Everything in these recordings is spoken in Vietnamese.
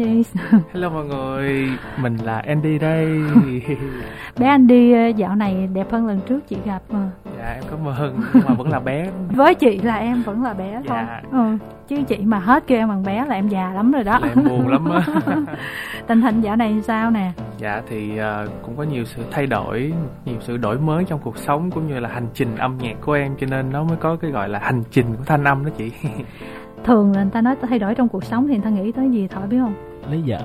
Andy. Hello mọi người, mình là Andy đây. Bé Andy ờ, dạo này đẹp hơn lần trước chị gặp mà. Dạ em cảm ơn, nhưng mà vẫn là bé. Với chị là em vẫn là bé thôi. Dạ. ừ. Chứ chị mà hết kêu em bằng bé là em già lắm rồi đó. Là em buồn lắm á. Tình hình dạo này sao nè? Dạ thì ờ, cũng có nhiều sự thay đổi, nhiều sự đổi mới trong cuộc sống cũng như là hành trình âm nhạc của em Cho nên nó mới có cái gọi là hành trình của thanh âm đó chị. Thường là người ta nói thay đổi trong cuộc sống thì người ta nghĩ tới gì Thỏi biết không lấy vợ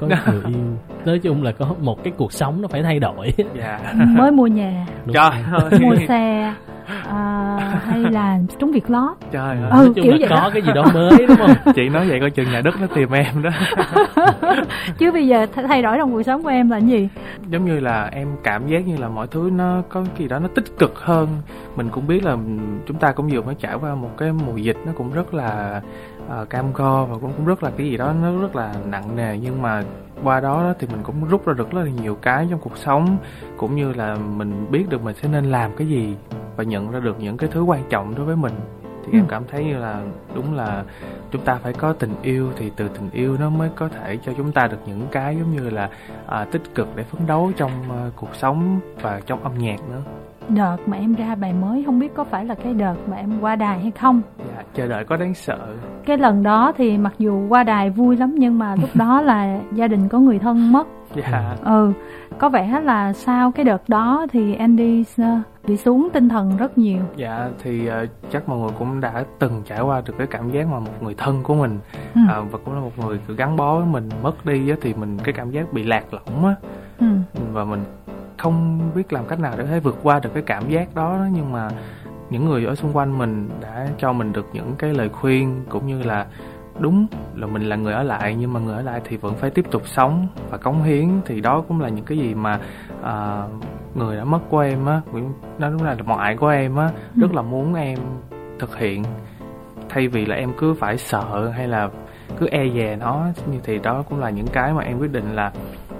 có người yêu. Nói chung là có một cái cuộc sống nó phải thay đổi. Dạ. Mới mua nhà, Đúng Trời rồi. ơi, mua xe à, Hay là trúng việc lót. Trời ơi. Ừ, nói chung kiểu là vậy có đó. cái gì đó mới đúng không? Chị nói vậy coi chừng nhà đất nó tìm em đó. Chứ bây giờ th- thay đổi trong cuộc sống của em là cái gì? Giống như là em cảm giác như là mọi thứ nó có cái gì đó nó tích cực hơn. Mình cũng biết là chúng ta cũng vừa mới trải qua một cái mùa dịch nó cũng rất là uh, cam go và cũng cũng rất là cái gì đó nó rất là nặng nề nhưng mà qua đó thì mình cũng rút ra được rất là nhiều cái trong cuộc sống cũng như là mình biết được mình sẽ nên làm cái gì và nhận ra được những cái thứ quan trọng đối với mình thì Ừ. em cảm thấy như là đúng là chúng ta phải có tình yêu thì từ tình yêu nó mới có thể cho chúng ta được những cái giống như là à, tích cực để phấn đấu trong à, cuộc sống và trong âm nhạc nữa Đợt mà em ra bài mới không biết có phải là cái đợt mà em qua đài hay không. Dạ, chờ đợi có đáng sợ. Cái lần đó thì mặc dù qua đài vui lắm nhưng mà lúc đó là gia đình có người thân mất. Dạ. Ừ, có vẻ là sau cái đợt đó thì Andy ờ, bị xuống tinh thần rất nhiều. Dạ thì à, chắc mọi người cũng đã từng trải qua được cái cảm giác mà một người thân của mình ừ. à, và cũng là một người gắn bó với mình mất đi á, thì mình cái cảm giác bị lạc lõng á. Ừ. và mình không biết làm cách nào để thể vượt qua được cái cảm giác đó nhưng mà những người ở xung quanh mình đã cho mình được những cái lời khuyên cũng như là đúng là mình là người ở lại nhưng mà người ở lại thì vẫn phải tiếp tục sống và cống hiến. Thì đó cũng là những cái gì mà à, người đã mất của em á nó đúng là ngoại của em á rất là muốn em thực hiện. Thay vì là em cứ phải sợ hay là cứ e dè nó như thì đó cũng là những cái mà em quyết định là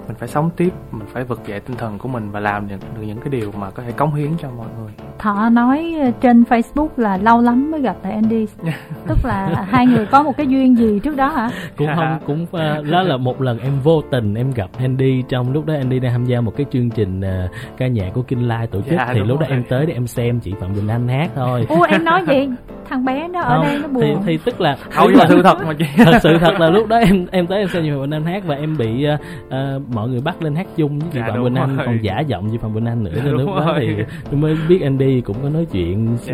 mình phải sống tiếp mình phải vực dậy tinh thần của mình và làm được, được những cái điều mà có thể cống hiến cho mọi người Thọ nói ờ, trên Facebook là lâu lắm mới gặp lại Andy Tức là hai người có một cái duyên gì trước đó hả? cũng không cũng ờ, đó là một lần em vô tình em gặp Andy trong lúc đó Andy đang tham gia một cái chương trình ờ, ca nhạc của Kinh Lai tổ chức Dạ, thì lúc đó rồi. em tới để em xem chị Phạm Quỳnh Anh hát thôi Ủa em nói gì? Thằng bé nó ở Không, đây nó buồn thì thì tức là không nhưng mà sự thật mà chị thật sự thật là lúc đó em em tới em xem Phạm Quỳnh Anh hát và em bị ờ, mọi người bắt lên hát chung với chị Dạ, Phạm Quỳnh Anh còn giả giọng chị Phạm Quỳnh Anh nữa nên Đúng lúc đó thì rồi. mới biết Andy cũng có nói chuyện Dạ.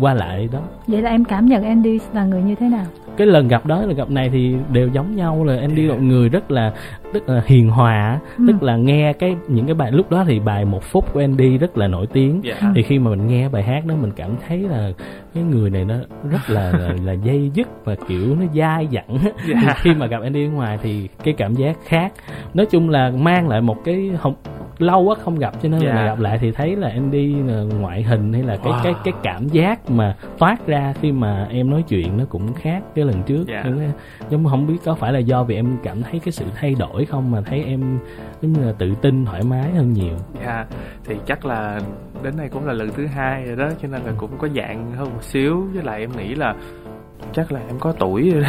Qua lại đó Vậy là em cảm nhận Andy là người như thế nào? cái lần gặp đó lần gặp này thì đều giống nhau là Andy là một người rất là rất là hiền hòa Ừ. tức là nghe cái những cái bài lúc đó thì bài một phút của Andy rất là nổi tiếng dạ thì khi mà mình nghe bài hát đó mình cảm thấy là cái người này nó rất là là, là dây dứt và kiểu nó dai dẳng Dạ. khi mà gặp Andy ở ngoài thì cái cảm giác khác nói chung là mang lại một cái không lâu quá không gặp cho nên Dạ. là gặp lại thì thấy là Andy là ngoại hình hay là cái Wow. cái cái cảm giác mà toát ra khi mà em nói chuyện nó cũng khác cái lần trước Dạ. Giống không biết có phải là do vì em cảm thấy cái sự thay đổi không mà thấy em giống như là tự tin thoải mái hơn nhiều dạ thì chắc là đến đây cũng là lần thứ hai rồi đó cho nên là cũng có dạng hơn một xíu với lại em nghĩ là chắc là em có tuổi rồi đó.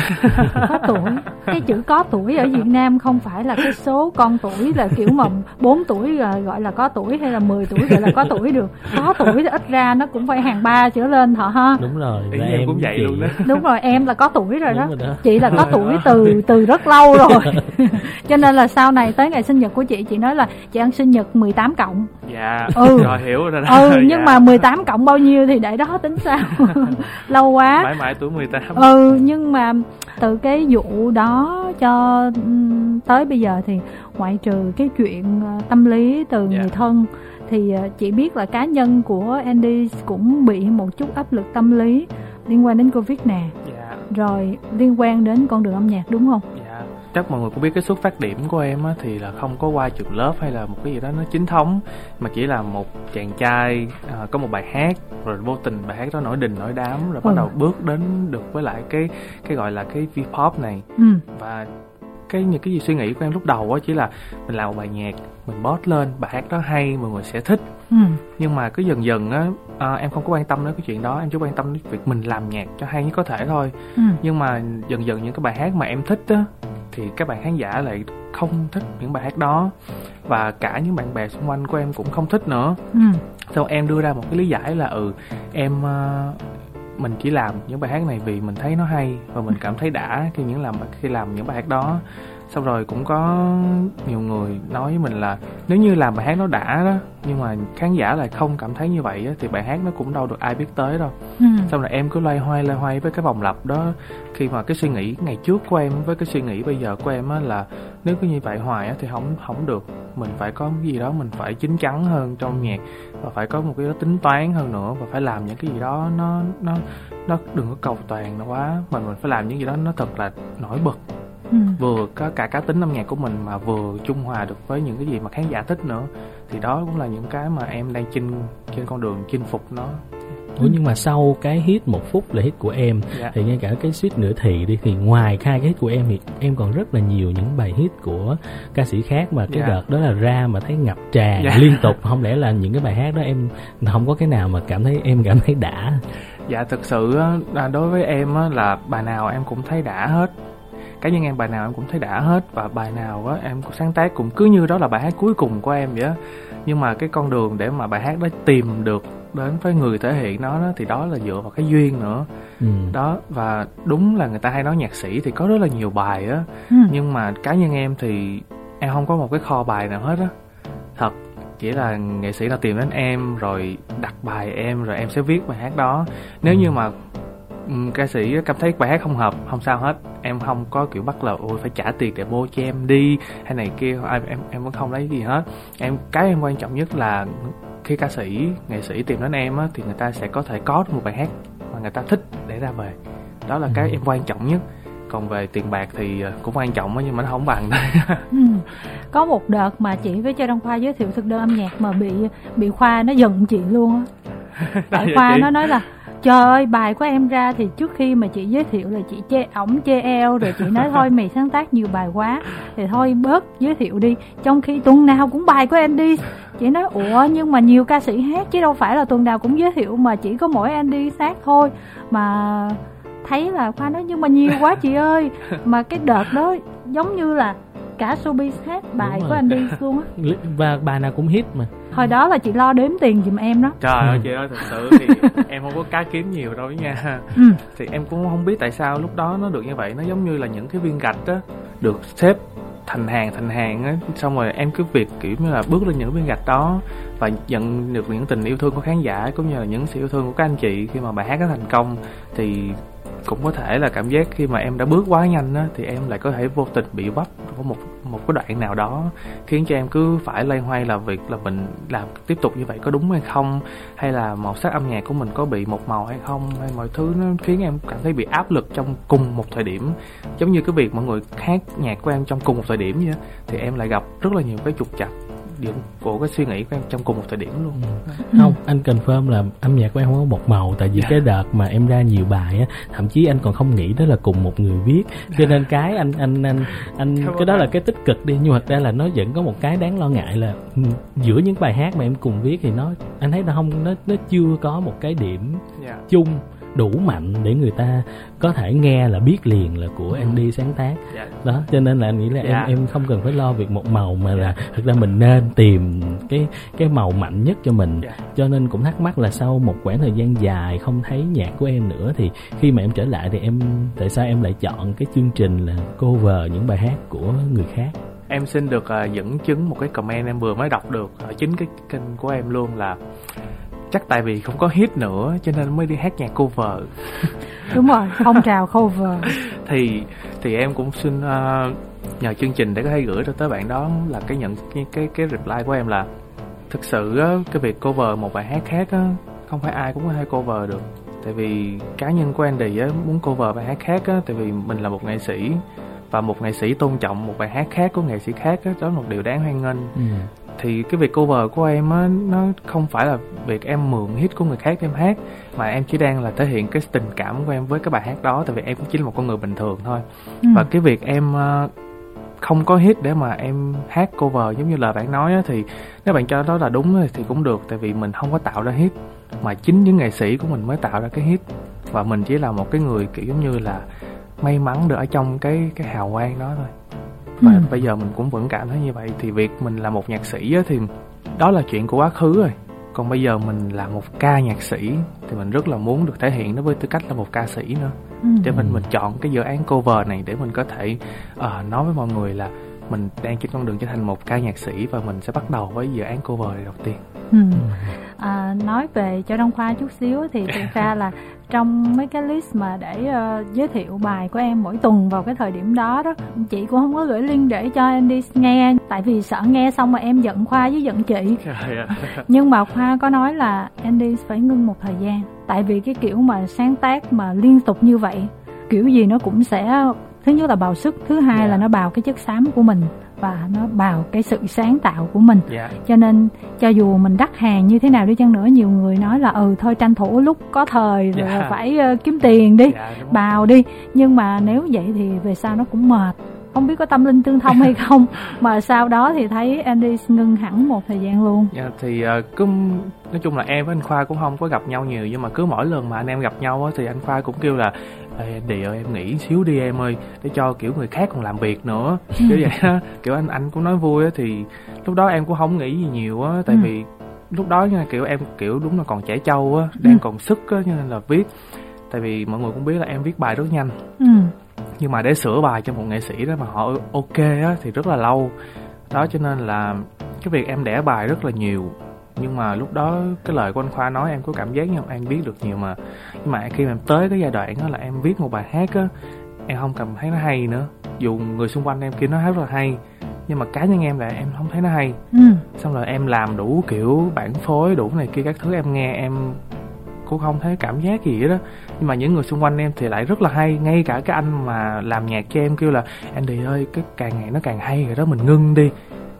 Có tuổi. Cái chữ có tuổi ở Việt Nam không phải là cái số con tuổi là kiểu mà 4 tuổi gọi là có tuổi hay là 10 tuổi gọi là có tuổi được. Có tuổi thì ít ra nó cũng phải hàng ba trở lên Thọ ha. Đúng rồi ý em cũng vậy chị- luôn đó. Đúng rồi em là có tuổi rồi đúng đó rồi đó. Chị là có tuổi từ từ rất lâu rồi. Cho nên là sau này tới ngày sinh nhật của chị chị nói là chị ăn sinh nhật 18 cộng. Dạ Ừ. rồi hiểu rồi đó. Ừ nhưng Dạ. mà 18 cộng bao nhiêu thì để đó tính sao. Lâu quá. Mãi mãi tuổi 18 ừ nhưng mà từ cái vụ đó cho tới bây giờ thì ngoại trừ cái chuyện ờ, tâm lý từ Dạ. người thân thì ờ, chị biết là cá nhân của Andy cũng bị một chút áp lực tâm lý liên quan đến Covid nè dạ rồi liên quan đến con đường âm nhạc đúng không? Dạ, chắc mọi người cũng biết cái xuất phát điểm của em á thì là không có qua trường lớp hay là một cái gì đó nó chính thống mà chỉ là một chàng trai à, có một bài hát rồi vô tình bài hát đó nổi đình nổi đám rồi bắt Ừ. đầu bước đến được với lại cái cái gọi là cái V-pop này Ừ. và cái những cái gì suy nghĩ của em lúc đầu á chỉ là mình làm một bài nhạc mình post lên bài hát đó hay mọi người sẽ thích Ừ. nhưng mà cứ dần dần á à, em không có quan tâm đến cái chuyện đó em chỉ quan tâm đến việc mình làm nhạc cho hay nhất có thể thôi Ừ. nhưng mà dần dần những cái bài hát mà em thích á thì các bạn khán giả lại không thích những bài hát đó. Và cả những bạn bè xung quanh của em cũng không thích nữa. Ừ. sau em đưa ra một cái lý giải là ừ em uh, mình chỉ làm những bài hát này vì mình thấy nó hay và mình cảm thấy đã khi những làm khi làm những bài hát đó xong rồi cũng có nhiều người nói với mình là nếu như làm bài hát nó đã đó nhưng mà khán giả lại không cảm thấy như vậy á, thì bài hát nó cũng đâu được ai biết tới đâu. Ừ. xong rồi em cứ loay hoay loay hoay với cái vòng lặp đó. Khi mà cái suy nghĩ ngày trước của em với cái suy nghĩ bây giờ của em á là nếu cứ như vậy hoài á thì không không được. Mình phải có cái gì đó mình phải chín chắn hơn trong nhạc và phải có một cái đó tính toán hơn nữa và phải làm những cái gì đó nó nó nó đừng có cầu toàn nó quá mà mình phải làm những gì đó nó thật là nổi bật ừ. vừa có cả cá tính âm nhạc của mình mà vừa trung hòa được với những cái gì mà khán giả thích nữa thì đó cũng là những cái mà em đang chinh trên con đường chinh phục nó Ủa nhưng mà sau cái hit một phút là hit của em dạ. thì ngay cả cái suýt nửa thì đi thì ngoài khai cái hit của em thì em còn rất là nhiều những bài hit của ca sĩ khác mà cái Dạ. đợt đó là ra mà thấy ngập tràn Dạ. liên tục không lẽ là những cái bài hát đó em không có cái nào mà cảm thấy em cảm thấy đã dạ thực sự đối với em á, là bài nào em cũng thấy đã hết cá nhân em bài nào em cũng thấy đã hết và bài nào á em cũng sáng tác cũng cứ như đó là bài hát cuối cùng của em vậy á. Nhưng mà cái con đường để mà bài hát đó tìm được đến với người thể hiện nó đó, thì đó là dựa vào cái duyên nữa. Ừ. đó và đúng là người ta hay nói nhạc sĩ thì có rất là nhiều bài á. Ừ. nhưng mà cá nhân em thì em không có một cái kho bài nào hết á. Thật chỉ là nghệ sĩ nào tìm đến em rồi đặt bài em rồi em sẽ viết bài hát đó. Nếu như mà ca sĩ cảm thấy bài hát không hợp không sao hết em không có kiểu bắt là ôi phải trả tiền để mua cho em đi hay này kia em em em vẫn không lấy gì hết em cái em quan trọng nhất là khi ca sĩ nghệ sĩ tìm đến em á thì người ta sẽ có thể có được một bài hát mà người ta thích để ra về đó là cái Ừ. em quan trọng nhất còn về tiền bạc thì ờ, cũng quan trọng á, nhưng mà nó không bằng Ừ. Có một đợt mà chị với Châu Đăng Khoa giới thiệu thực đơn âm nhạc mà bị bị Khoa nó giận chị luôn á. Tại Khoa chị. nó nói là Trời ơi, bài của em ra thì trước khi mà chị giới thiệu là chị chê ổng chê eo rồi chị nói thôi, mày sáng tác nhiều bài quá, thì thôi bớt giới thiệu đi. Trong khi tuần nào cũng bài của em đi chị nói, ủa, nhưng mà nhiều ca sĩ hát chứ đâu phải là tuần nào cũng giới thiệu, mà chỉ có mỗi Andy hát thôi. Mà thấy là khoa nói, nhưng mà nhiều quá chị ơi. Mà cái đợt đó giống như là cả showbiz hát bài của rồi. Andy luôn á. Và bài nào cũng hit mà. Hồi đó là chị lo đếm tiền giùm em đó. Trời ơi Ừ. chị ơi thật sự thì em không có cá kiếm nhiều đâu nha. Ừ. thì em cũng không biết tại sao lúc đó nó được như vậy. Nó giống như là những cái viên gạch á được xếp thành hàng thành hàng á. Xong rồi em cứ việc kiểu như là bước lên những viên gạch đó và nhận được những tình yêu thương của khán giả cũng như là những sự yêu thương của các anh chị khi mà bài hát nó thành công. Thì cũng có thể là cảm giác khi mà em đã bước quá nhanh á thì em lại có thể vô tình bị vấp có một một cái đoạn nào đó khiến cho em cứ phải lay hoay là việc là mình làm tiếp tục như vậy có đúng hay không? Hay là màu sắc âm nhạc của mình có bị một màu hay không? Hay mọi thứ nó khiến em cảm thấy bị áp lực trong cùng một thời điểm. Giống như cái việc mọi người hát nhạc của em trong cùng một thời điểm vậy đó, thì em lại gặp rất là nhiều cái trục chặt điểm của cái suy nghĩ của em trong cùng một thời điểm luôn. Ừ. không anh confirm là âm nhạc của em không có một màu tại vì Dạ. cái đợt mà em ra nhiều bài á thậm chí anh còn không nghĩ đó là cùng một người viết. Cho nên cái anh anh anh anh Cảm cái đó là cái tích cực đi nhưng mà thật ra là nó vẫn có một cái đáng lo ngại là ừ, giữa những bài hát mà em cùng viết thì nó anh thấy nó không nó nó chưa có một cái điểm dạ. chung đủ mạnh để người ta có thể nghe là biết liền là của Ừ. Andy sáng tác. Dạ. Đó cho nên là anh nghĩ là Dạ. em em không cần phải lo việc một màu mà là thực ra mình nên tìm cái cái màu mạnh nhất cho mình. Dạ. Cho nên cũng thắc mắc là sau một quãng thời gian dài không thấy nhạc của em nữa thì khi mà em trở lại thì em tại sao em lại chọn cái chương trình là cover những bài hát của người khác? Em xin được uh, dẫn chứng một cái comment em vừa mới đọc được ở chính cái kênh của em luôn là chắc tại vì không có hit nữa cho nên mới đi hát nhạc cover. Đúng rồi phong trào cover. Thì thì em cũng xin ờ, nhờ chương trình để có thể gửi cho tới bạn đó là cái nhận cái cái, cái reply của em là thực sự á, cái việc cover một bài hát khác á, không phải ai cũng có thể cover được. Tại vì cá nhân của Andy á, muốn cover bài hát khác á, tại vì mình là một nghệ sĩ và một nghệ sĩ tôn trọng một bài hát khác của nghệ sĩ khác á, đó là một điều đáng hoan nghênh. Ừ. thì cái việc cover của em á nó không phải là việc em mượn hit của người khác để em hát mà em chỉ đang là thể hiện cái tình cảm của em với cái bài hát đó tại vì em cũng chỉ là một con người bình thường thôi. Ừ. và cái việc em ờ, không có hit để mà em hát cover giống như lời bạn nói á, thì nếu bạn cho đó là đúng thì cũng được tại vì mình không có tạo ra hit mà chính những nghệ sĩ của mình mới tạo ra cái hit. Và mình chỉ là một cái người kiểu giống như là may mắn được ở trong cái cái hào quang đó thôi và Ừ. bây giờ mình cũng vẫn cảm thấy như vậy thì việc mình là một nhạc sĩ á, thì đó là chuyện của quá khứ rồi còn bây giờ mình là một ca nhạc sĩ thì mình rất là muốn được thể hiện nó với tư cách là một ca sĩ nữa Ừ. cho nên mình chọn cái dự án cover này để mình có thể ờ, nói với mọi người là mình đang trên con đường trở thành một ca nhạc sĩ và mình sẽ bắt đầu với dự án cover này đầu tiên Ừ. À, nói về cho Đông Khoa chút xíu thì thực ra là trong mấy cái list mà để ờ, giới thiệu bài của em mỗi tuần vào cái thời điểm đó đó chị cũng không có gửi link để cho Andy nghe tại vì sợ nghe xong mà em giận Khoa với giận chị. Nhưng mà Khoa có nói là Andy phải ngưng một thời gian tại vì cái kiểu mà sáng tác mà liên tục như vậy kiểu gì nó cũng sẽ thứ nhất là bào sức thứ hai Dạ. là nó bào cái chất xám của mình và nó bào cái sự sáng tạo của mình. Dạ. Cho nên cho dù mình đắt hàng như thế nào đi chăng nữa nhiều người nói là ừ thôi tranh thủ lúc có thời rồi Dạ. phải ờ, kiếm tiền đi dạ đúng rồi. bào đi. Nhưng mà nếu vậy thì về sau nó cũng mệt. Không biết có tâm linh tương thông hay không mà sau đó thì thấy Andy ngưng hẳn một thời gian luôn. Dạ, thì ờ, cứ nói chung là em với anh Khoa cũng không có gặp nhau nhiều nhưng mà cứ mỗi lần mà anh em gặp nhau á, thì anh Khoa cũng kêu là Ê, Đi ơi em nghỉ xíu đi em ơi để cho kiểu người khác còn làm việc nữa. Kiểu vậy á kiểu anh anh cũng nói vui á thì lúc đó em cũng không nghĩ gì nhiều á tại Ừ. vì lúc đó nha kiểu em kiểu đúng là còn trẻ trâu á đang Ừ. còn sức á cho nên là viết. Tại vì mọi người cũng biết là em viết bài rất nhanh. Ừ. Nhưng mà để sửa bài cho một nghệ sĩ đó mà họ ok á thì rất là lâu. Đó cho nên là cái việc em đẻ bài rất là nhiều nhưng mà lúc đó cái lời của anh khoa nói em có cảm giác như em viết được nhiều mà. Nhưng mà khi mà em tới cái giai đoạn đó là em viết một bài hát á em không cảm thấy nó hay nữa. Dù người xung quanh em kia nói rất là hay nhưng mà cá nhân em là em không thấy nó hay. Ừ. Xong rồi em làm đủ kiểu bản phối đủ này kia các thứ em nghe em cũng không thấy cảm giác gì hết đó nhưng mà những người xung quanh em thì lại rất là hay. Ngay cả cái anh mà làm nhạc cho em kêu là Andy ơi cái càng ngày nó càng hay rồi đó mình ngưng đi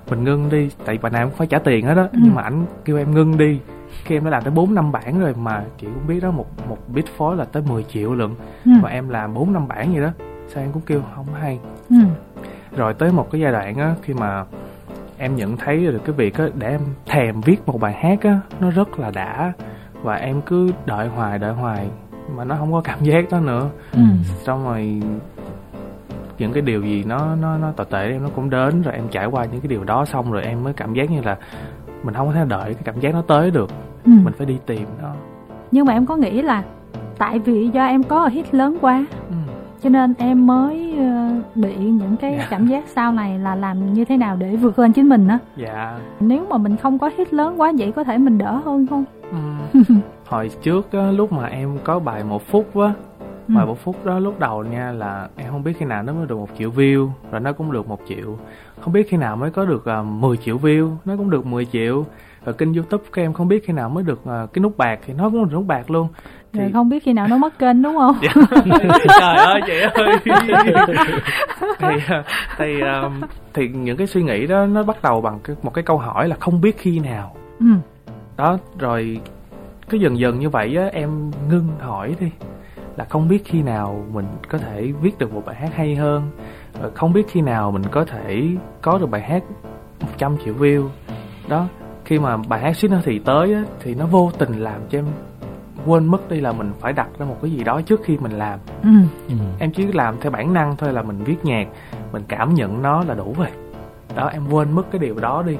mình ngưng đi tại bài nào cũng phải trả tiền hết đó Ừ. nhưng mà ảnh kêu em ngưng đi. Khi em đã làm tới 4 năm bản rồi mà chị cũng biết đó một một beat phối là tới 10 triệu lận. Ừ. Mà em làm 4 năm bản gì đó. Sao em cũng kêu không hay. Ừ. Rồi tới một cái giai đoạn á khi mà em nhận thấy được cái việc á để em thèm viết một bài hát á nó rất là đã. Và em cứ đợi hoài đợi hoài. Mà nó không có cảm giác đó nữa. Ừ. Xong rồi những cái điều gì nó nó nó tồi tệ em nó cũng đến rồi em trải qua những cái điều đó xong rồi em mới cảm giác như là mình không có thể đợi cái cảm giác nó tới được ừ. mình phải đi tìm nó nhưng mà em có nghĩ là tại vì do em có hit lớn quá ừ. cho nên em mới ờ, bị những cái Dạ. cảm giác sau này là làm như thế nào để vượt lên chính mình á dạ nếu mà mình không có hit lớn quá vậy có thể mình đỡ hơn không ừ. hồi trước á, lúc mà em có bài một phút á Ừ. Bài một phút đó lúc đầu nha là em không biết khi nào nó mới được một triệu view Rồi nó cũng được một triệu. Không biết khi nào mới có được uh, 10 triệu view Nó cũng được 10 triệu. Rồi kênh youtube của em không biết khi nào mới được à, cái nút bạc Thì nó cũng được nút bạc luôn. Rồi không biết khi nào nó mất kênh đúng không? Dạ. Trời ơi chị ơi. Thì, à, thì, à, thì những cái suy nghĩ đó nó bắt đầu bằng cái, một cái câu hỏi là không biết khi nào. Ừ. Đó rồi cứ dần dần như vậy á em ngưng hỏi đi là không biết khi nào mình có thể viết được một bài hát hay hơn Rồi không biết khi nào mình có thể có được bài hát 100 triệu view. Đó khi mà bài hát suýt nữa thì tới á, thì nó vô tình làm cho em quên mất đi là mình phải đặt ra một cái gì đó trước khi mình làm. Ừ. Ừ. em chỉ làm theo bản năng thôi là mình viết nhạc mình cảm nhận nó là đủ rồi. Đó em quên mất cái điều đó đi.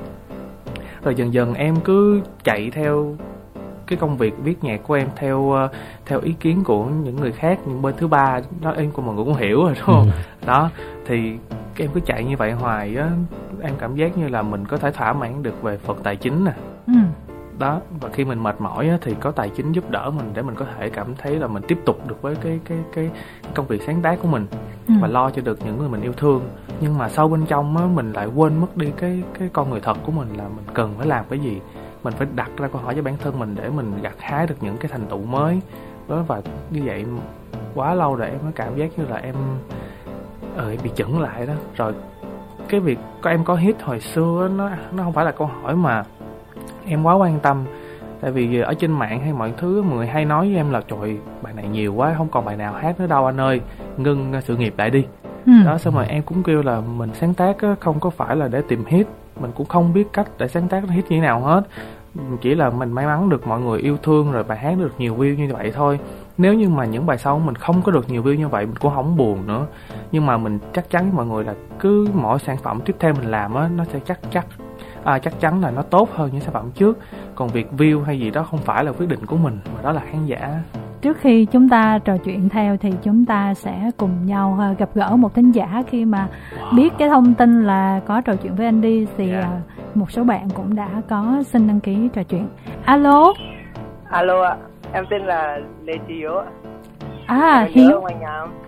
Rồi dần dần em cứ chạy theo cái công việc viết nhạc của em theo ờ, theo ý kiến của những người khác những bên thứ ba đó em của mọi người cũng hiểu rồi đúng không? Đó thì cái em cứ chạy như vậy hoài á em cảm giác như là mình có thể thỏa mãn được về phần tài chính nè. Ừ. Đó và khi mình mệt mỏi á, thì có tài chính giúp đỡ mình để mình có thể cảm thấy là mình tiếp tục được với cái cái cái công việc sáng tác của mình ừ. và lo cho được những người mình yêu thương. Nhưng mà sâu bên trong á mình lại quên mất đi cái cái con người thật của mình là mình cần phải làm cái gì mình phải đặt ra câu hỏi cho bản thân mình để mình gặt hái được những cái thành tựu mới. Đó và như vậy quá lâu rồi em mới cảm giác như là em ờ em bị chững lại đó. Rồi cái việc có em có hit hồi xưa nó nó không phải là câu hỏi mà em quá quan tâm. Tại vì ở trên mạng hay mọi thứ mọi người hay nói với em là trời bài này nhiều quá không còn bài nào hát nữa đâu anh ơi ngưng sự nghiệp lại đi. Ừ. đó xong rồi em cũng kêu là mình sáng tác không có phải là để tìm hit mình cũng không biết cách để sáng tác hit như thế nào hết. Chỉ là mình may mắn được mọi người yêu thương rồi bài hát được nhiều view như vậy thôi. Nếu như mà những bài sau mình không có được nhiều view như vậy mình cũng không buồn nữa. Nhưng mà mình chắc chắn với mọi người là cứ mỗi sản phẩm tiếp theo mình làm á nó sẽ chắc chắc à, chắc chắn là nó tốt hơn những sản phẩm trước. Còn việc view hay gì đó không phải là quyết định của mình mà đó là khán giả trước khi chúng ta trò chuyện theo thì chúng ta sẽ cùng nhau à, gặp gỡ một thính giả khi mà wow. biết cái thông tin là có trò chuyện với Andy thì Dạ. à, một số bạn cũng đã có xin đăng ký trò chuyện alo Alo ạ, em tên là Lê Trí Hiếu ạ. À Em hiếu anh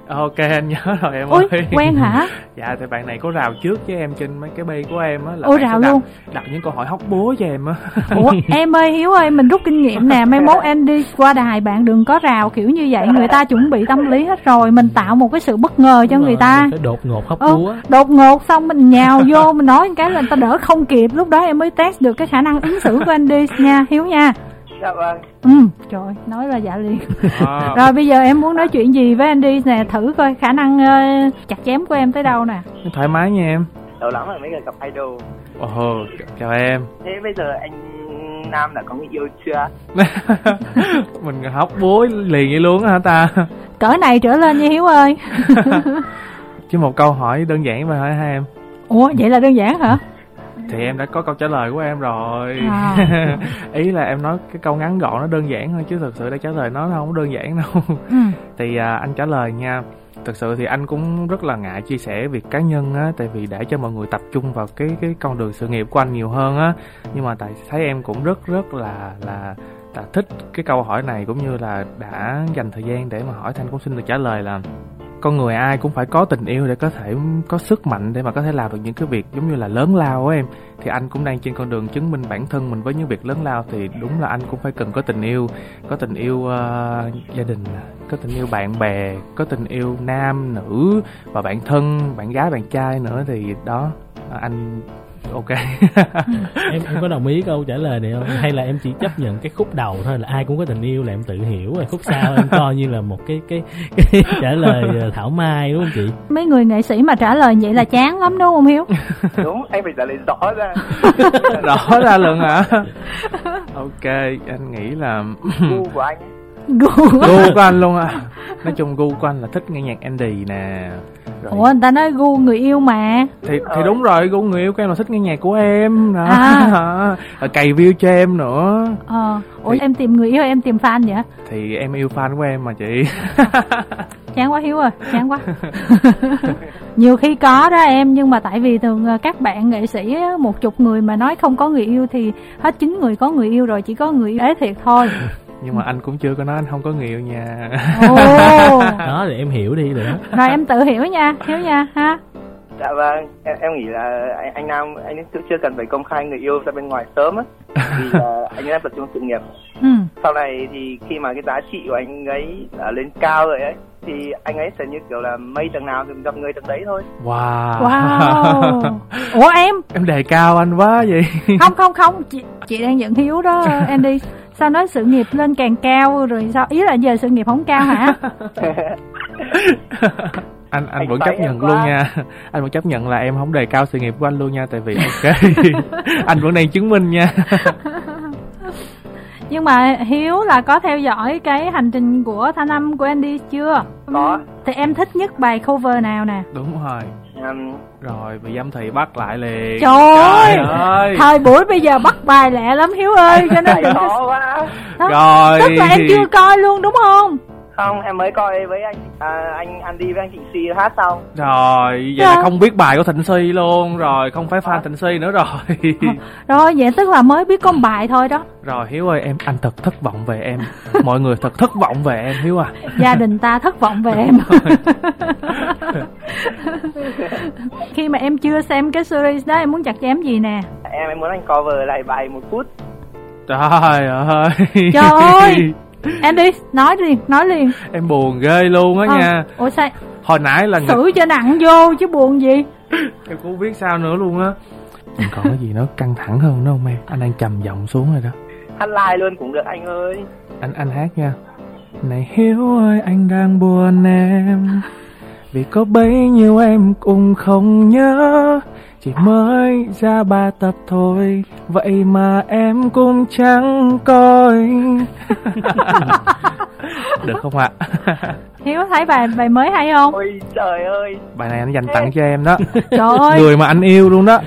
ok anh nhớ rồi em ui ơi. quen hả? Dạ thì bạn này có rào trước với em trên mấy cái bay của em á là ôi rào đặt, luôn. đặt những câu hỏi hóc búa cho em á. Ủa em ơi hiếu ơi mình rút kinh nghiệm nè mai mốt Andy qua đài bạn đừng có rào kiểu như vậy người ta chuẩn bị tâm lý hết rồi mình tạo một cái sự bất ngờ cho Đúng người rồi, ta. phải đột ngột hóc Ờ, búa. đột ngột xong mình nhào vô mình nói cái là người ta đỡ không kịp lúc đó em mới test được cái khả năng ứng xử của Andy nha hiếu nha Dạ vâng. ừ trời nói là dạ liền. À, rồi bây giờ em muốn nói chuyện gì với Andy nè thử coi khả năng ờ, chặt chém của em tới đâu nè. Thoải mái nha em. Lâu lắm rồi mới được gặp idol. ồ chào em. Thế bây giờ anh Nam đã có người yêu chưa? mình hóc búa liền vậy luôn á hả ta? Cỡ này trở lên nha hiếu ơi. Chứ một câu hỏi đơn giản mà hỏi hai em. Ủa vậy là đơn giản hả thì em đã có câu trả lời của em rồi À. ý là em nói cái câu ngắn gọn nó đơn giản thôi chứ thực sự để trả lời nó không đơn giản đâu ừ. thì à, anh trả lời nha thực sự thì anh cũng rất là ngại chia sẻ việc cá nhân á tại vì để cho mọi người tập trung vào cái cái con đường sự nghiệp của anh nhiều hơn á nhưng mà tại thấy em cũng rất rất là là là thích cái câu hỏi này cũng như là đã dành thời gian để mà hỏi thanh cũng xin được trả lời là con người ai cũng phải có tình yêu để có thể có sức mạnh để mà có thể làm được những cái việc giống như là lớn lao á em. Thì anh cũng đang trên con đường chứng minh bản thân mình với những việc lớn lao thì đúng là anh cũng phải cần có tình yêu có tình yêu uh, gia đình có tình yêu bạn bè có tình yêu nam nữ và bạn thân bạn gái bạn trai nữa thì đó anh ok. Em em có đồng ý câu trả lời này không? Hay là em chỉ chấp nhận cái khúc đầu thôi là ai cũng có tình yêu là em tự hiểu rồi khúc sau em coi như là một cái cái, cái trả lời ờ, thảo mai đúng không chị? Mấy người nghệ sĩ mà trả lời vậy là chán lắm đúng không hiếu? Đúng, anh phải trả lời rõ ra. rõ ra luôn hả? Ok anh nghĩ là Gu của anh. Gu. Gu của anh luôn à nói chung gu của anh là thích nghe nhạc Andy nè rồi. Ủa người ta nói gu người yêu mà. Thì thì đúng rồi gu người yêu của em là thích nghe nhạc của em đó. À. Cày view cho em nữa. Ờ ủa Thì- em tìm người yêu em tìm fan vậy? Thì em yêu fan của em mà chị. Chán quá hiếu ơi chán quá. Nhiều khi có đó em nhưng mà tại vì thường ờ, các bạn nghệ sĩ á, một chục người mà nói không có người yêu thì hết chín người có người yêu rồi chỉ có người yêu ế thiệt thôi nhưng mà anh cũng chưa có nói anh không có người yêu nha. Ồ. Đó thì em hiểu đi rồi đó. Rồi em tự hiểu nha hiếu nha ha. Dạ vâng, em, em nghĩ là anh, anh Nam anh ấy chưa- chưa cần phải công khai người yêu ra bên ngoài sớm á. Vì là anh ấy đang tập trung sự nghiệp. ừ. Sau này thì khi mà cái giá trị của anh ấy đã lên cao rồi ấy thì anh ấy sẽ như kiểu là mây tầng nào thì gặp người tầng đấy thôi. wow. Wow. Ủa em? Em đề cao anh quá vậy. Không không không chị, chị đang giận hiếu đó Andy sao nói sự nghiệp lên càng cao rồi sao ý là giờ sự nghiệp không cao hả? Anh anh vẫn chấp nhận luôn nha. Anh vẫn chấp nhận là em không đề cao sự nghiệp của anh luôn nha tại vì ok. Anh vẫn đang chứng minh nha nhưng mà hiếu là có theo dõi cái hành trình của thanh âm của Andy chưa? Có. thì em thích nhất bài cover nào nè? Đúng rồi. Um, rồi bị giám thị bắt lại liền. Trời ơi! ơi. Thời buổi bây giờ bắt bài lẹ lắm hiếu ơi cho nên đừng có quá. Đó, rồi. tức là em thì- chưa coi luôn đúng không Không, em mới coi với anh à, anh Andy với anh Trịnh Si hát xong. rồi vậy Dạ. là không biết bài của thịnh si luôn rồi không phải fan thịnh si nữa rồi rồi vậy tức là mới biết có một bài thôi đó rồi hiếu ơi em anh thật thất vọng về em mọi người thật thất vọng về em hiếu à gia đình ta thất vọng về em khi mà em chưa xem cái series đó em muốn chặt chém gì nè Em em muốn anh cover lại bài một phút. trời ơi Trời ơi! Andy nói liền nói liền em buồn ghê luôn á Ờ, nha. ủa sao? Hồi nãy là xử cho nặng vô chứ buồn gì. Em cũng biết sao nữa luôn á. Còn cái gì nó căng thẳng hơn nữa không em? Anh đang trầm giọng xuống rồi đó. Hát live luôn cũng được anh ơi. anh anh hát nha. Này hiếu ơi anh đang buồn em. Vì có bấy nhiêu em cũng không nhớ chỉ mới ra ba tập thôi vậy mà em cũng chẳng coi. Được không ạ? Hiếu thấy bài bài mới hay không? Ôi trời ơi. Bài này anh dành tặng cho em đó. Trời ơi. Người mà anh yêu luôn đó.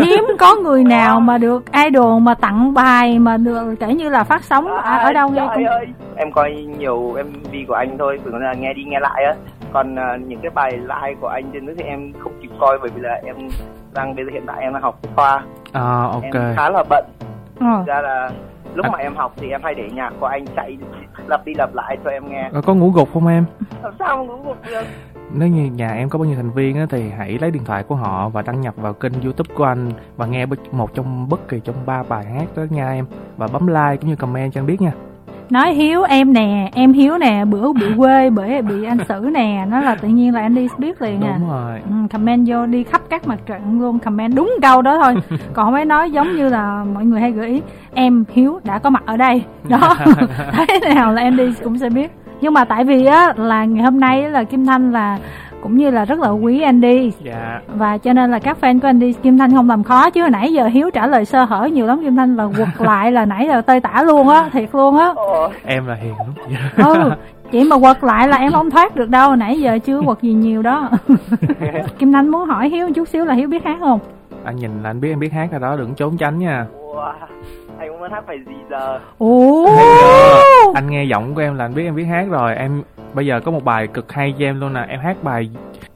Hiếm có người nào mà được idol mà tặng bài mà được kể như là phát sóng ở, ở đâu nghe trời cũng ơi. Em coi nhiều MV của anh thôi thường là nghe đi nghe lại á. Còn à, những cái bài live của anh trên nước thì em không kịp coi bởi vì là em đang bây giờ hiện tại em đang học khoa. À em ok. khá là bận. Ờ. Ra là lúc mà em học thì em hay để nhạc của anh chạy lặp đi lặp lại cho em nghe. Rồi có ngủ gục không em? Làm sao mà ngủ gục được? Nếu như nhà em có bao nhiêu thành viên á, thì hãy lấy điện thoại của họ và đăng nhập vào kênh youtube của anh và nghe một trong bất kỳ trong ba bài hát đó nha em. Và bấm like cũng như comment cho anh biết nha nói hiếu em nè em hiếu nè bữa bị quê bởi bị anh xử nè nó là tự nhiên là anh đi biết liền à. Đúng rồi. Ừ, comment vô đi khắp các mặt trận luôn comment đúng câu đó thôi. Còn không nói giống như là mọi người hay gợi ý em hiếu đã có mặt ở đây. Đó. Thế nào là Andy cũng sẽ biết. Nhưng mà tại vì á là ngày hôm nay là Kim Thanh là cũng như là rất là quý Andy. Dạ. Và cho nên là các fan của Andy Kim Thanh không làm khó. Chứ hồi nãy giờ Hiếu trả lời sơ hở nhiều lắm Kim Thanh là quật lại là nãy giờ tơi tả luôn á thiệt luôn á. Em là hiền lắm. Ừ chị mà quật lại là em không thoát được đâu nãy giờ chưa quật gì nhiều đó. Kim Thanh muốn hỏi Hiếu một chút xíu là Hiếu biết hát không? Anh nhìn là anh biết em biết hát rồi đó đừng trốn tránh nha. Wow. anh muốn hát bài gì giờ? Ồ anh nghe giọng của em là anh biết em biết hát rồi em bây giờ có một bài cực hay cho em luôn nè em hát bài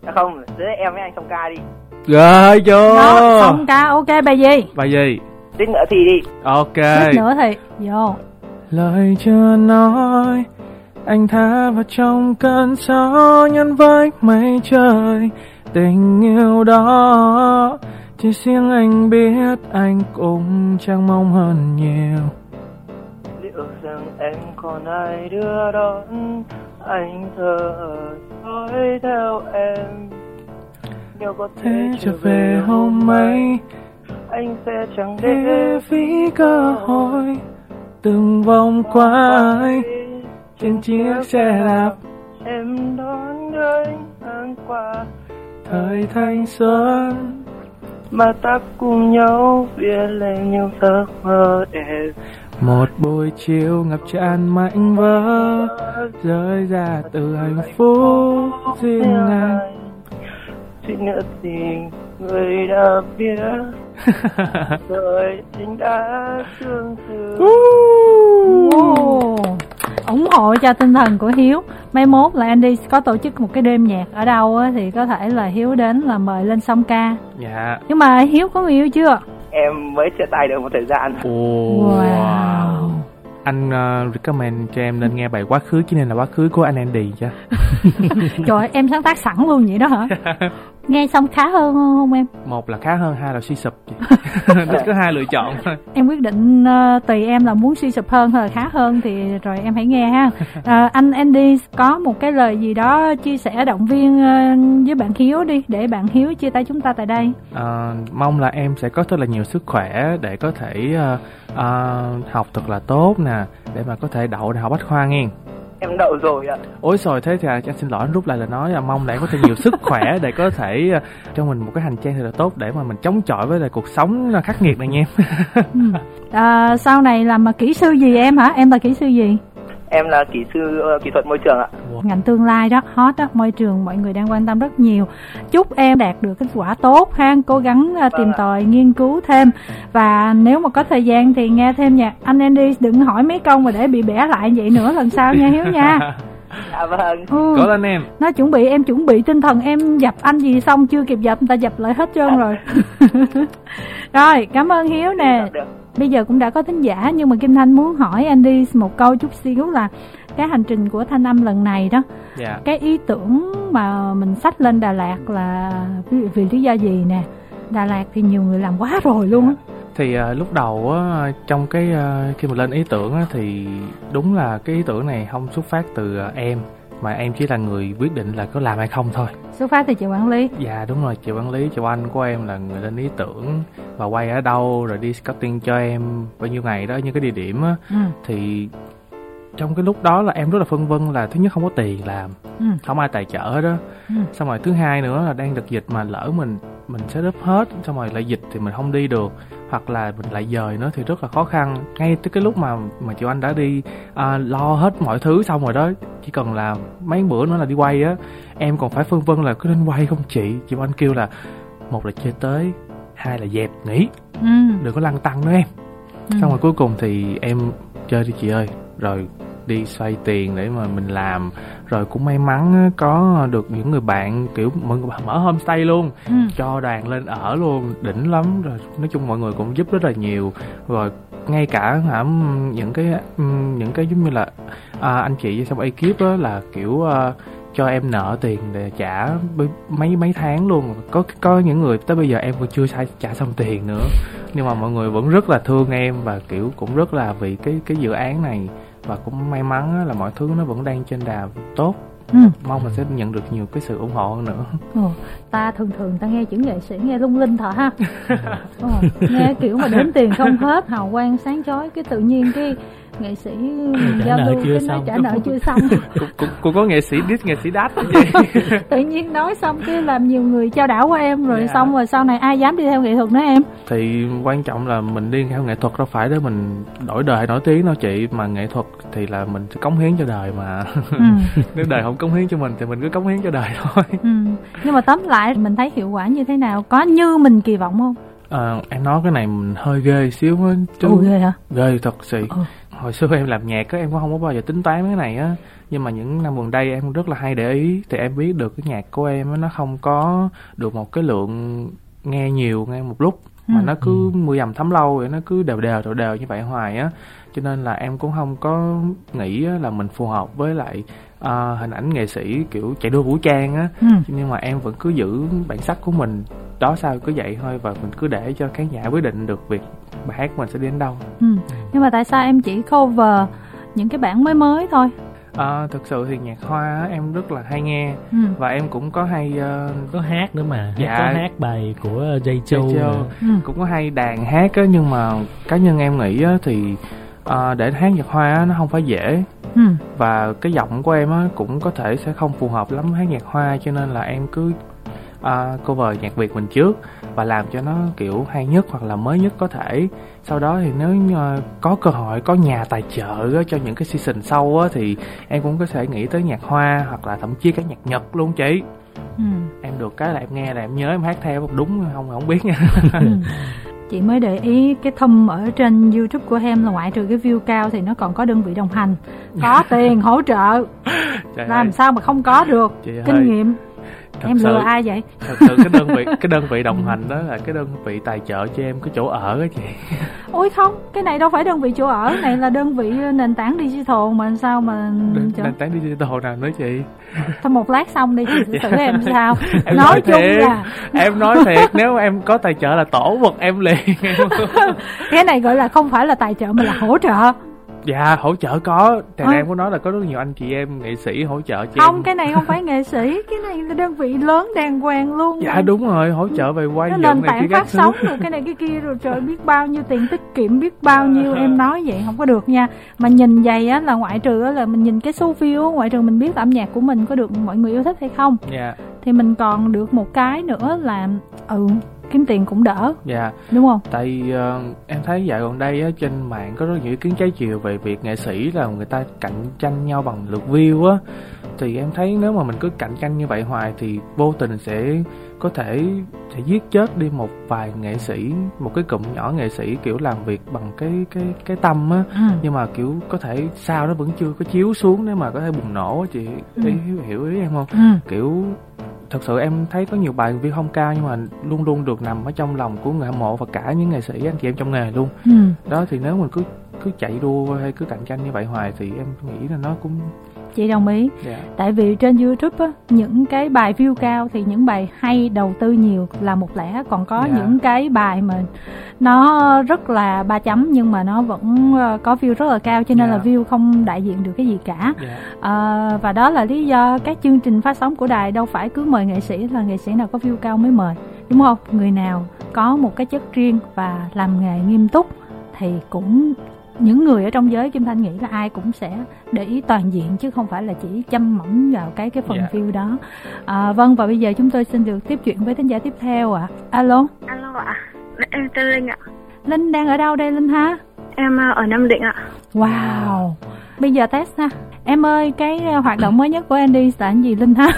À không dưới em với anh song ca đi. Chưa? Đó xong ca ok bài gì? Bài gì? Tiếp nữa thì đi. Ok. Thích nữa thì vô. Lời chưa nói anh tha vào trong cơn gió nhân vách mây trời. Tình yêu đó chỉ riêng anh biết anh cũng chẳng mong hơn nhiều. Liệu rằng em còn ai đưa đón Anh thờ dõi theo em. Nếu có thể trở về hôm ấy Anh sẽ chẳng để phí cơ hội. Từng vòng quay trên chiếc xe đạp. Em đón anh ngang qua. Thời thanh xuân. Mà ta cùng nhau viết lên những giấc mơ đẹp một buổi chiều ngập tràn mảnh vỡ rơi ra từ hạnh phúc riêng anh Suýt nữa thì người đã biết. Rồi anh đã thương thương Ồ, ủng hộ cho tinh thần của Hiếu. Mai mốt là Andy có tổ chức một cái đêm nhạc ở đâu á, thì có thể là Hiếu đến là mời lên song ca. Dạ. Nhưng mà Hiếu có người yêu chưa? Em mới chia tay được một thời gian. Ồ. Wow anh uh, recommend cho em nên nghe bài quá khứ chứ nên là quá khứ của anh Andy chứ Trời ơi, em sáng tác sẵn luôn vậy đó hả? Nghe xong khá hơn không em? một là khá hơn hai là suy sụp chị có hai lựa chọn thôi Em quyết định ờ, tùy em là muốn suy sụp hơn hay là khá hơn thì rồi em hãy nghe ha. Ờ, anh Andy có một cái lời gì đó chia sẻ động viên ờ, với bạn Hiếu đi để bạn Hiếu chia tay chúng ta tại đây. Ờ, mong là em sẽ có thật là nhiều sức khỏe để có thể ờ, ờ, học thật là tốt nè để mà có thể đậu đại học bách khoa nghe Em đậu rồi ạ ôi rồi thế thì à, anh xin lỗi anh rút lại là nói là mong là em có thêm nhiều sức khỏe để có thể ờ, cho mình một cái hành trang thật là tốt để mà mình chống chọi với lại cuộc sống khắc nghiệt này nha em Ừ. À, sau này làm mà kỹ sư gì em hả? Em là kỹ sư gì? Em là kỹ sư ờ, kỹ thuật môi trường ạ Ngành tương lai đó, hot đó, môi trường mọi người đang quan tâm rất nhiều. Chúc em đạt được kết quả tốt ha, cố gắng à, tìm tòi, nghiên cứu thêm. Và nếu mà có thời gian thì nghe thêm nhạc anh Andy đừng hỏi mấy câu mà để bị bẻ lại vậy nữa lần sau nha Hiếu nha. Dạ vâng Ừ. cố lên em nó chuẩn bị em chuẩn bị tinh thần em dập anh gì xong chưa kịp dập người ta dập lại hết trơn rồi rồi cảm ơn hiếu nè Được. Bây giờ cũng đã có thính giả nhưng mà kim thanh muốn hỏi anh đi một câu chút xíu là cái hành trình của thanh âm lần này đó. Dạ. Cái ý tưởng mà mình sách lên đà lạt là vì, vì lý do gì nè? Đà lạt thì nhiều người làm quá rồi luôn á. Thì ờ, lúc đầu á, trong cái ờ, khi mà lên ý tưởng á, thì đúng là cái ý tưởng này không xuất phát từ ờ, em mà em chỉ là người quyết định là có làm hay không thôi xuất phát từ chị quản lý dạ đúng rồi chị quản lý chị anh của em là người lên ý tưởng và quay ở đâu rồi đi scouting cho em bao nhiêu ngày đó những cái địa điểm á ừ. thì trong cái lúc đó là em rất là phân vân là thứ nhất không có tiền làm Ừ. không ai tài trợ đó Ừ. xong rồi thứ hai nữa là đang đợt dịch mà lỡ mình mình sẽ up hết xong rồi lại dịch thì mình không đi được hoặc là mình lại dời nữa thì rất là khó khăn. Ngay tới cái lúc mà mà chị anh đã đi à, lo hết mọi thứ xong rồi đó chỉ cần là mấy bữa nữa là đi quay á em còn phải phân vân là có nên quay không chị? Chị anh kêu là một là chơi tới hai là dẹp nghỉ. Ừ. đừng có lăn tăng nữa em. Ừ. xong rồi cuối cùng thì em chơi đi chị ơi. Rồi đi xoay tiền để mà mình làm. Rồi cũng may mắn có được những người bạn kiểu mọi người mở homestay luôn ừ. cho đoàn lên ở luôn đỉnh lắm. Rồi nói chung mọi người cũng giúp rất là nhiều. Rồi ngay cả hả những cái những cái giống như là à, anh chị trong ekip á là kiểu à, cho em nợ tiền để trả mấy mấy tháng luôn. Có có những người tới bây giờ em còn chưa sai trả xong tiền nữa. Nhưng mà mọi người vẫn rất là thương em và kiểu cũng rất là vì cái cái dự án này và cũng may mắn là mọi thứ nó vẫn đang trên đà tốt ừ. mong mình sẽ nhận được nhiều cái sự ủng hộ hơn nữa ừ. ta thường thường ta nghe chữ nghệ sĩ nghe lung linh thở ha ừ. nghe kiểu mà đến tiền không hết hào quang sáng chói cái tự nhiên cái nghệ sĩ giao lưu chưa xong. trả nợ chưa xong cũng, cũng, cũng có nghệ sĩ đít nghệ sĩ đắt tự nhiên nói xong cái làm nhiều người trao đảo qua em rồi yeah. Dạ. xong rồi sau này ai dám đi theo nghệ thuật nữa em thì quan trọng là mình đi theo nghệ thuật đâu phải để mình đổi đời nổi tiếng đâu chị mà nghệ thuật thì là mình cống hiến cho đời mà ừ. nếu đời không cống hiến cho mình thì mình cứ cống hiến cho đời thôi ừ. nhưng mà tóm lại mình thấy hiệu quả như thế nào có như mình kỳ vọng không à, em nói cái này mình hơi ghê xíu á chứ Ủa, ghê hả? Ghê thật sự. Ừ hồi xưa em làm nhạc á em cũng không có bao giờ tính toán cái này á. Nhưng mà những năm gần đây em rất là hay để ý thì em biết được cái nhạc của em á nó không có được một cái lượng nghe nhiều nghe một lúc. Mà ừ. nó cứ ừ. mưa dầm thấm lâu vậy nó cứ đều đều đều đều như vậy hoài á. Cho nên là em cũng không có nghĩ là mình phù hợp với lại uh, hình ảnh nghệ sĩ kiểu chạy đua vũ trang á. Ừ. nhưng mà em vẫn cứ giữ bản sắc của mình. Đó sao cứ vậy thôi và mình cứ để cho khán giả quyết định được việc bài hát mình sẽ đến đâu. Ừ. nhưng mà tại sao em chỉ cover những cái bản mới mới thôi? À, thực sự thì nhạc hoa em rất là hay nghe. Ừ. và em cũng có hay uh, có hát nữa mà. Dạ, có hát bài của Jay Châu, ừ. cũng có hay đàn hát á nhưng mà cá nhân em nghĩ á, thì uh, để hát nhạc hoa á, nó không phải dễ ừ. và cái giọng của em á, cũng có thể sẽ không phù hợp lắm hát nhạc hoa cho nên là em cứ uh, cover nhạc Việt mình trước và làm cho nó kiểu hay nhất hoặc là mới nhất có thể sau đó thì nếu uh, có cơ hội có nhà tài trợ uh, cho những cái season sau uh, thì em cũng có thể nghĩ tới nhạc hoa hoặc là thậm chí cả nhạc nhật luôn chị ừ. em được cái là em nghe là em nhớ em hát theo đúng không không biết nha ừ. Chị mới để ý cái thâm ở trên youtube của em là ngoại trừ cái view cao thì nó còn có đơn vị đồng hành có tiền hỗ trợ Trời làm ơi. sao mà không có được chị kinh ơi. nghiệm thật em sự, lừa ai vậy? Thật sự cái đơn vị cái đơn vị đồng hành đó là cái đơn vị tài trợ cho em cái chỗ ở đó chị. Ôi không cái này đâu phải đơn vị chỗ ở này là đơn vị nền tảng digital mà sao mà nền, nền tảng digital nào nữa chị? Thôi một lát xong đi chị xử em sao. Em nói, nói chung thiệt, là em nói thiệt nếu em có tài trợ là tổ vật em liền. Cái này gọi là không phải là tài trợ mà là hỗ trợ dạ hỗ trợ có. Thì à. em có nói là có rất nhiều anh chị em nghệ sĩ hỗ trợ cho không em. cái này không phải nghệ sĩ cái này là đơn vị lớn đàng hoàng luôn. Dạ đúng rồi hỗ trợ về quay nó nền tảng phát sóng rồi cái này cái kia rồi trời biết bao nhiêu tiền tiết kiệm biết bao nhiêu em nói vậy không có được nha. Mà nhìn vậy á là ngoại trừ á là mình nhìn cái số view ngoại trừ mình biết âm nhạc của mình có được mọi người yêu thích hay không. Dạ. Thì mình còn được một cái nữa là ừ kiếm tiền cũng đỡ dạ đúng không tại uh, em thấy dạo gần đây á trên mạng có rất nhiều ý kiến trái chiều về việc nghệ sĩ là người ta cạnh tranh nhau bằng lượt view á thì em thấy nếu mà mình cứ cạnh tranh như vậy hoài thì vô tình sẽ có thể sẽ giết chết đi một vài nghệ sĩ một cái cụm nhỏ nghệ sĩ kiểu làm việc bằng cái cái cái tâm á ừ. nhưng mà kiểu có thể sao nó vẫn chưa có chiếu xuống để mà có thể bùng nổ á chị ừ. ý hiểu ý em không ừ. kiểu thật sự em thấy có nhiều bài view không cao nhưng mà luôn luôn được nằm ở trong lòng của người hâm mộ và cả những nghệ sĩ anh chị em trong nghề luôn ừ. đó thì nếu mình cứ cứ chạy đua hay cứ cạnh tranh như vậy hoài thì em nghĩ là nó cũng chị đồng ý yeah. Dạ. tại vì trên youtube á những cái bài view cao thì những bài hay đầu tư nhiều là một lẽ còn có yeah. Dạ. những cái bài mà nó rất là ba chấm nhưng mà nó vẫn ờ, có view rất là cao cho nên yeah. là dạ. view không đại diện được cái gì cả yeah. à, và đó là lý do các chương trình phát sóng của đài đâu phải cứ mời nghệ sĩ là nghệ sĩ nào có view cao mới mời đúng không người nào có một cái chất riêng và làm nghề nghiêm túc thì cũng những người ở trong giới Kim Thanh nghĩ là ai cũng sẽ để ý toàn diện chứ không phải là chỉ chăm mỏng vào cái cái phần Dạ. view đó. À, vâng và bây giờ chúng tôi xin được tiếp chuyện với thính giả tiếp theo ạ. Alo, Alo ạ, em tên Linh ạ. Linh đang ở đâu đây Linh ha? Em à, ở Nam Định ạ. Wow. Bây giờ test ha. Em ơi, cái ờ, hoạt động mới nhất của Andy là cái gì Linh ha?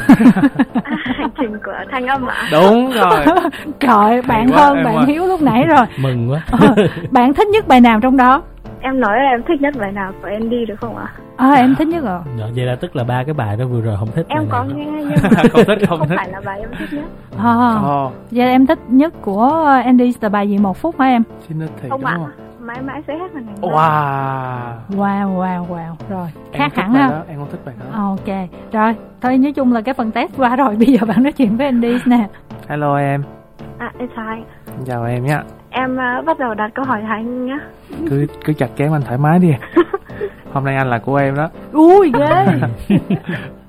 À, hành trình của thanh âm ạ. đúng rồi Trời, bạn hơn bạn. Hiếu lúc nãy rồi. mừng quá Ờ, bạn thích nhất bài nào trong đó? Em nói là em thích nhất bài nào của Andy được không ạ? À, em thích nhất rồi. Rồi, vậy là tức là ba cái bài đó vừa rồi không thích Em có nghe nhưng mà không thích không không thích phải là bài em thích nhất. À, Ồ, vậy em thích nhất của Andy là bài gì một phút hả em? xin thì Không ạ. không Mãi mãi sẽ hết lần này. wow Wow, wow, wow. Rồi, em khác hẳn ha. đó, em không thích bài đó Ok, rồi. Thôi nói chung là cái phần test qua rồi. Bây giờ bạn nói chuyện với Andy nè. hello em À, em chào anh. chào em nhé Em à, bắt đầu đặt câu hỏi anh nhé. cứ cứ chặt chém anh thoải mái đi hôm nay anh là của em đó Ui, ghê.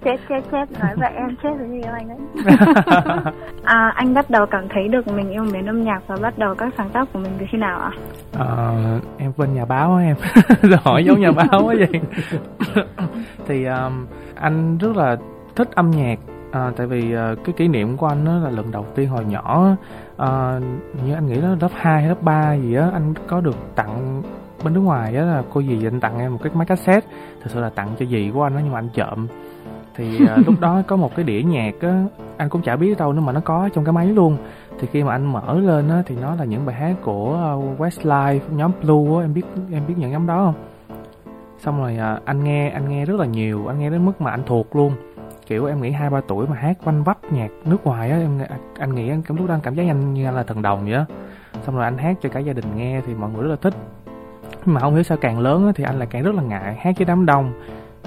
Chết chết chết, nói vậy em chết rồi yêu anh đấy. À, anh bắt đầu cảm thấy được mình yêu mến âm nhạc và bắt đầu các sáng tác của mình từ khi nào ạ? Ờ, em bên nhà báo á em hỏi giống nhà báo quá vậy thì um, anh rất là thích âm nhạc à, tại vì ờ, cái kỷ niệm của anh đó là lần đầu tiên hồi nhỏ à, như anh nghĩ đó lớp 2 hay lớp 3 gì á anh có được tặng bên nước ngoài á là cô dì anh tặng em một cái máy cassette. Thật sự là tặng cho dì của anh đó nhưng mà anh trộm. Thì ờ, lúc đó có một cái đĩa nhạc á anh cũng chả biết đâu nữa mà nó có trong cái máy luôn. Thì khi mà anh mở lên á thì nó là những bài hát của uh, Westlife nhóm Blue á em biết em biết những nhóm đó không? Xong rồi à, anh nghe anh nghe rất là nhiều anh nghe đến mức mà anh thuộc luôn kiểu em nghĩ hai ba tuổi mà hát quanh vấp nhạc nước ngoài á em anh nghĩ anh lúc đó anh cảm giác anh như anh là thần đồng vậy á. Xong rồi anh hát cho cả gia đình nghe thì mọi người rất là thích. Nhưng mà không hiểu sao càng lớn á, thì anh lại càng rất là ngại hát với đám đông.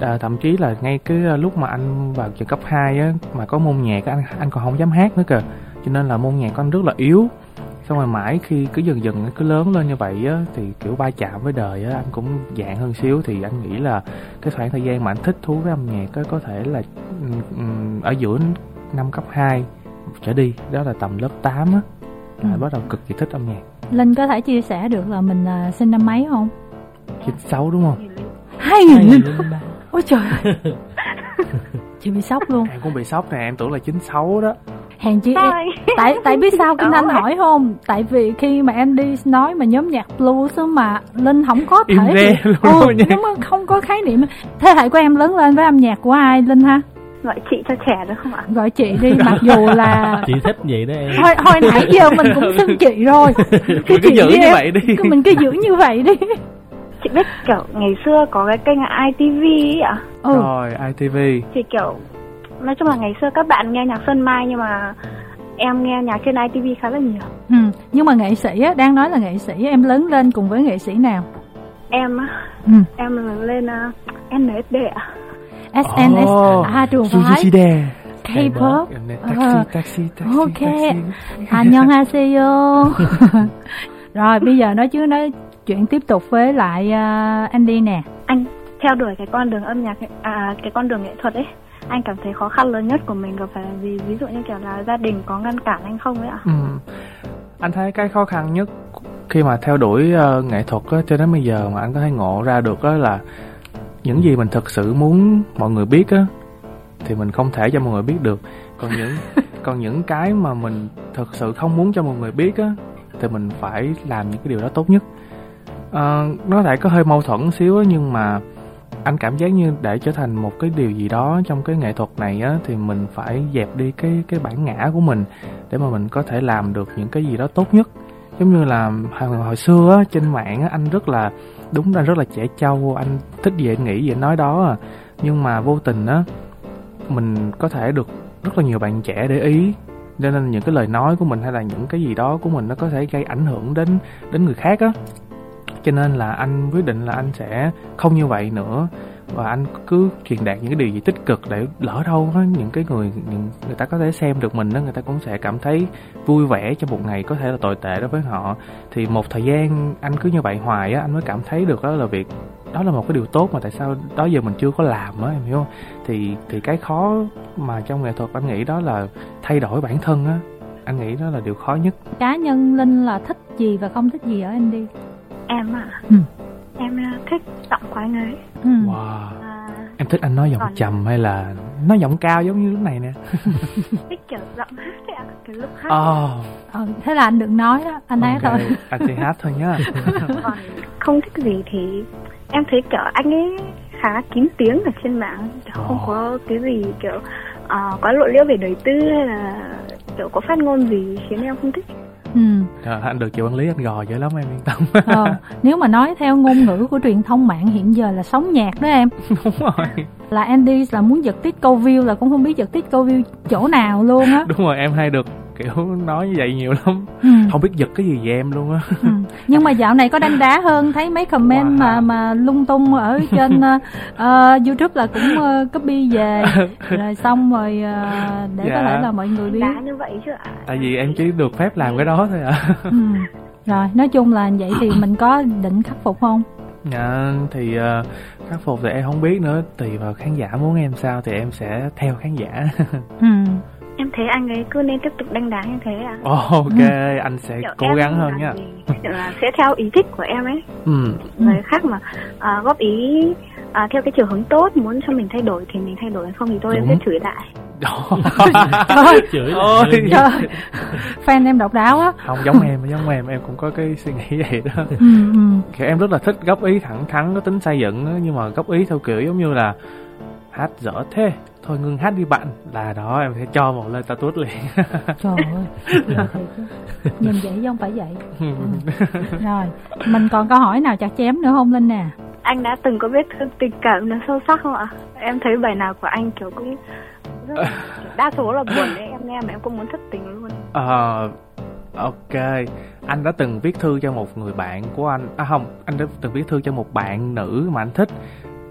À, thậm chí là ngay cái à, lúc mà anh vào trường cấp 2 á mà có môn nhạc anh anh còn không dám hát nữa kìa. Cho nên là môn nhạc của anh rất là yếu xong rồi mãi khi cứ dần dần cứ lớn lên như vậy á thì kiểu va chạm với đời á anh cũng dạng hơn xíu thì anh nghĩ là cái khoảng thời gian mà anh thích thú với âm nhạc á có thể là ở giữa năm cấp 2 trở đi đó là tầm lớp 8 á là Ừ. bắt đầu cực kỳ thích âm nhạc Linh có thể chia sẻ được là mình à, sinh năm mấy không? 96 đúng không Hai nghìn Ôi trời ơi. Chị bị sốc luôn em cũng bị sốc nè em tưởng là 96 đó Hèn chi em, anh? tại tại biết sao Kim Thanh Đó. hỏi không tại vì khi mà Andy nói mà nhóm nhạc blues mà Linh không có thể luôn ừ, nha. nhưng mà không có khái niệm thế hệ của em lớn lên với âm nhạc của ai Linh ha Gọi chị cho trẻ được không ạ? gọi chị đi mặc dù là chị thích vậy đó em hồi, hồi nãy giờ mình cũng xưng chị rồi mình cứ chị giữ như em, vậy đi cứ mình cứ giữ như vậy đi Chị biết kiểu ngày xưa có cái kênh ITV ấy ạ? ừ rồi ITV Thì kiểu nói chung là ngày xưa các bạn nghe nhạc Xuân Mai nhưng mà em nghe nhạc trên ITV khá là nhiều. ừ. nhưng mà nghệ sĩ á đang nói là nghệ sĩ em lớn lên cùng với nghệ sĩ nào Em á, ừ. em lớn lên uh, SNSD ạ. SNS Oh, à trường phái Sujishide K-pop taxi Ờ. taxi taxi Ok. taxi 안녕하세요. Rồi bây giờ nói chứ nói chuyện tiếp tục với lại uh, Andy nè. Anh theo đuổi cái con đường âm nhạc ấy- à cái con đường nghệ thuật ấy anh cảm thấy khó khăn lớn nhất của mình gặp phải là gì? Ví dụ như kiểu là gia đình có ngăn cản anh không ấy ạ? Ừ. Anh thấy cái khó khăn nhất khi mà theo đuổi ờ, nghệ thuật á, cho đến bây giờ mà anh có thể ngộ ra được đó là những gì mình thực sự muốn mọi người biết á thì mình không thể cho mọi người biết được. Còn những còn những cái mà mình thực sự không muốn cho mọi người biết á thì mình phải làm những cái điều đó tốt nhất. Ờ, nó thể có hơi mâu thuẫn xíu á nhưng mà anh cảm giác như để trở thành một cái điều gì đó trong cái nghệ thuật này á thì mình phải dẹp đi cái cái bản ngã của mình để mà mình có thể làm được những cái gì đó tốt nhất. Giống như là hồi, hồi xưa á, trên mạng á, anh rất là đúng là rất là trẻ trâu anh thích gì anh nghĩ gì anh nói đó à. Nhưng mà vô tình á mình có thể được rất là nhiều bạn trẻ để ý. Cho nên những cái lời nói của mình hay là những cái gì đó của mình nó có thể gây ảnh hưởng đến đến người khác á cho nên là anh quyết định là anh sẽ không như vậy nữa. Và anh cứ truyền đạt những cái điều gì tích cực để lỡ đâu đó, những cái người những, người ta có thể xem được mình đó người ta cũng sẽ cảm thấy vui vẻ trong một ngày có thể là tồi tệ đối với họ. Thì một thời gian anh cứ như vậy hoài á anh mới cảm thấy được đó là việc đó là một cái điều tốt mà tại sao đó giờ mình chưa có làm á em hiểu không? Thì thì cái khó mà trong nghệ thuật anh nghĩ đó là thay đổi bản thân á. Anh nghĩ đó là điều khó nhất. Cá nhân Linh là thích gì và không thích gì ở anh đi? Em ạ Ừ. em ờ, thích giọng của anh ấy ừ. wow à, em thích anh nói giọng Còn- trầm hay là nói giọng cao giống như lúc này nè thích kiểu giọng hát ấy ạ cái lúc hát oh ờ, thế là anh đừng nói đó anh hát ok. thôi anh sẽ hát thôi nhá còn không thích gì thì em thấy kiểu anh ấy khá kín tiếng ở trên mạng kiểu không Ồ. có cái gì kiểu ờ, quá lộ liễu về đời tư hay là kiểu có phát ngôn gì khiến em không thích ừ. Rồi, anh được chị quản lý anh gò dữ lắm em yên tâm. Ờ, nếu mà nói theo ngôn ngữ của truyền thông mạng hiện giờ là sống nhạc đó em. Đúng rồi. Là Andy là muốn giật tít câu view là cũng không biết giật tít câu view chỗ nào luôn á. Đúng rồi em hay được kiểu nói như vậy nhiều lắm ừ. không biết giật cái gì về em luôn á Ừ. nhưng mà dạo này có đăng đá hơn thấy mấy comment Wow. mà mà lung tung ở trên ờ, YouTube là cũng ờ, copy về rồi xong rồi ờ, để có Dạ. thể là mọi người biết đá như vậy chứ ạ tại vì em chỉ được phép làm cái đó thôi à ừ. rồi nói chung là vậy thì mình có định khắc phục không dạ, thì ờ, khắc phục thì em không biết nữa tùy vào khán giả muốn em sao thì em sẽ theo khán giả ừ. Em thấy anh ấy cứ nên tiếp tục đánh đá như thế ạ ok anh sẽ cố gắng hơn nha. là sẽ theo ý thích của em ấy. Ừ. Người khác mà à, góp ý à, theo cái chiều hướng tốt muốn cho mình thay đổi thì mình thay đổi không thì thôi em sẽ chửi lại. Thôi, chửi Ôi. lại luôn. trời fan em độc đáo á. Không giống em giống em em cũng có cái suy nghĩ vậy đó. Ừ, ừ. em rất là thích góp ý thẳng thắn có tính xây dựng á, nhưng mà góp ý theo kiểu giống như là hát dở thế. Thôi ngưng hát đi bạn. Là đó em sẽ cho một lời status liền. Trời ơi nhìn vậy chứ không phải vậy. Rồi mình còn câu hỏi nào chặt chém nữa không linh nè? Anh đã từng có biết thương tình cảm nó sâu sắc không ạ? Em thấy bài nào của anh kiểu cũng rất là, kiểu đa số là buồn đấy em nghe mà em cũng muốn thất tình luôn. Ờ, ok. Anh đã từng viết thư cho một người bạn của anh. À không anh đã từng viết thư cho một bạn nữ mà anh thích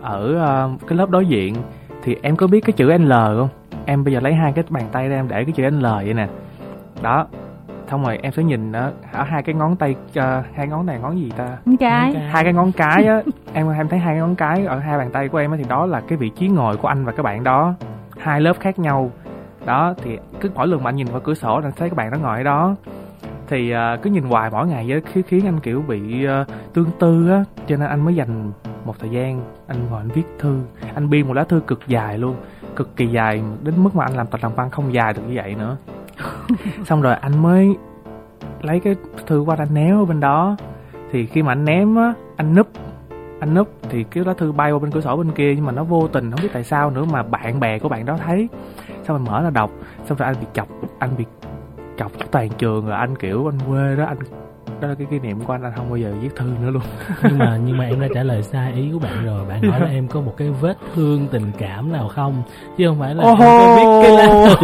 ở ờ, cái lớp đối diện thì em có biết cái chữ L không? Em bây giờ lấy hai cái bàn tay ra em để cái chữ L vậy nè. Đó xong rồi em sẽ nhìn ở, ở hai cái ngón tay ờ, hai ngón này ngón gì ta? Trai Ok. hai cái ngón cái á. Em em thấy hai cái ngón cái ở hai bàn tay của em á thì đó là cái vị trí ngồi của anh và các bạn đó. Hai lớp khác nhau. Đó thì cứ mỗi lần mà anh nhìn vào cửa sổ anh thấy các bạn đó ngồi ở đó thì à, cứ nhìn hoài mỗi ngày vậy khiến khiến anh kiểu bị à, tương tư á cho nên anh mới dành một thời gian anh ngồi anh viết thư. Anh biên một lá thư cực dài luôn cực kỳ dài đến mức mà anh làm tập làm văn không dài được như vậy nữa. Xong rồi anh mới lấy cái thư qua anh néo ở bên đó. Thì khi mà anh ném á anh núp anh núp thì cái lá thư bay qua bên cửa sổ bên kia nhưng mà nó vô tình không biết tại sao nữa mà bạn bè của bạn đó thấy. Xong rồi mở ra đọc xong rồi anh bị chọc anh bị chọc toàn trường rồi anh kiểu anh quê đó anh đó là cái kỷ niệm của anh anh không bao giờ viết thư nữa luôn. Nhưng mà nhưng mà em đã trả lời sai ý của bạn rồi. Bạn hỏi là em có một cái vết thương tình cảm nào không? Chứ không phải là em có biết cái lá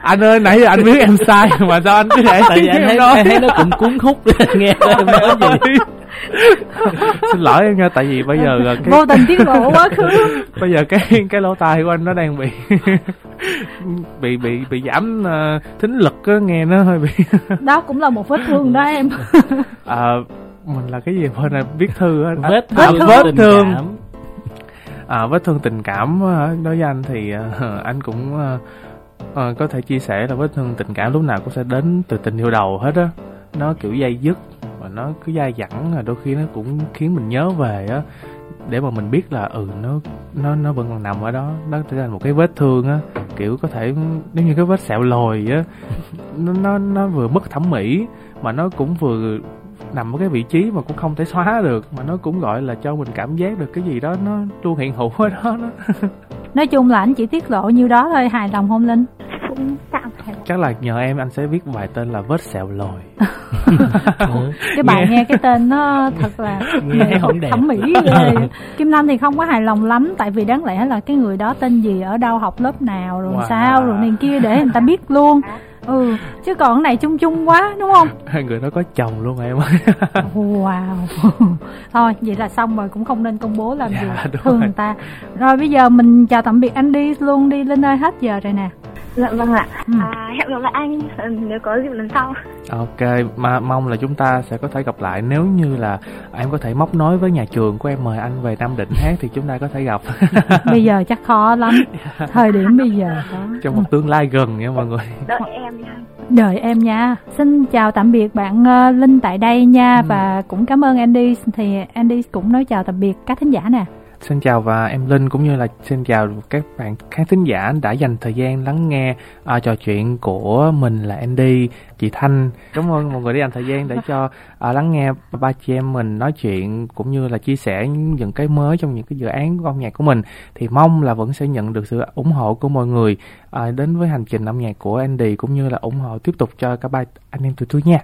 anh ơi nãy giờ anh biết em sai mà sao anh cứ để tại vì anh thấy, em thấy nó cũng cuốn hút. Nghe em nói gì xin lỗi em nha tại vì bây giờ là cái vô tình tiết lộ quá khứ. Bây giờ cái cái lỗ tai của anh nó đang bị bị bị bị giảm uh, thính lực á nghe nó hơi bị đó cũng là một vết thương đó em. Ờ, mình là cái gì quên là viết thư á. À, vết à, thương vết tình thương cảm. à, vết thương tình cảm đối với anh thì ờ, anh cũng ờ, ờ, có thể chia sẻ là vết thương tình cảm lúc nào cũng sẽ đến từ tình yêu đầu hết á. Nó kiểu dây dứt nó cứ dai dẳng là đôi khi nó cũng khiến mình nhớ về á. Để mà mình biết là ừ nó nó nó vẫn còn nằm ở đó. Nó trở thành một cái vết thương á. Kiểu có thể nếu như cái vết sẹo lồi á. Nó nó nó vừa mất thẩm mỹ mà nó cũng vừa nằm ở cái vị trí mà cũng không thể xóa được mà nó cũng gọi là cho mình cảm giác được cái gì đó nó luôn hiện hữu ở đó, đó. nói chung là anh chỉ tiết lộ nhiêu đó thôi hài lòng không linh? Cũng tạm phải chắc là nhờ em anh sẽ viết bài tên là vết sẹo lồi. Cái bài nghe. cái tên nó thật là nghe không đẹp. thẩm mỹ ghê. Kim thanh thì không có hài lòng lắm tại vì đáng lẽ là cái người đó tên gì ở đâu học lớp nào rồi Wow. sao rồi này kia để người ta biết luôn ừ chứ còn cái này chung chung quá đúng không? Hai người đó có chồng luôn rồi em ơi. Wow. Thôi vậy là xong rồi cũng không nên công bố làm Dạ, gì thương rồi. người ta. Rồi bây giờ mình chào tạm biệt anh đi luôn đi linh ơi hết giờ rồi nè Dạ vâng ạ. Ừ. À, hẹn gặp lại anh ừ, nếu có dịp lần sau. Ok, mà mong là chúng ta sẽ có thể gặp lại nếu như là em có thể móc nối với nhà trường của em mời anh về Nam Định hát thì chúng ta có thể gặp bây giờ chắc khó lắm thời điểm bây giờ khó trong một tương lai gần nha mọi người. Đợi em nha. đợi em nha xin chào tạm biệt bạn ờ, linh tại đây nha Ừ. và cũng cảm ơn andy thì andy cũng nói chào tạm biệt các thính giả nè Xin chào và em Linh cũng như là xin chào các bạn khán thính giả đã dành thời gian lắng nghe uh, trò chuyện của mình là Andy, chị Thanh. Cảm ơn mọi người đã dành thời gian để cho uh, lắng nghe ba chị em mình nói chuyện cũng như là chia sẻ những cái mới trong những cái dự án âm nhạc của mình. Thì mong là vẫn sẽ nhận được sự ủng hộ của mọi người uh, đến với hành trình âm nhạc của Andy cũng như là ủng hộ tiếp tục cho cả ba anh em tụi tôi nha.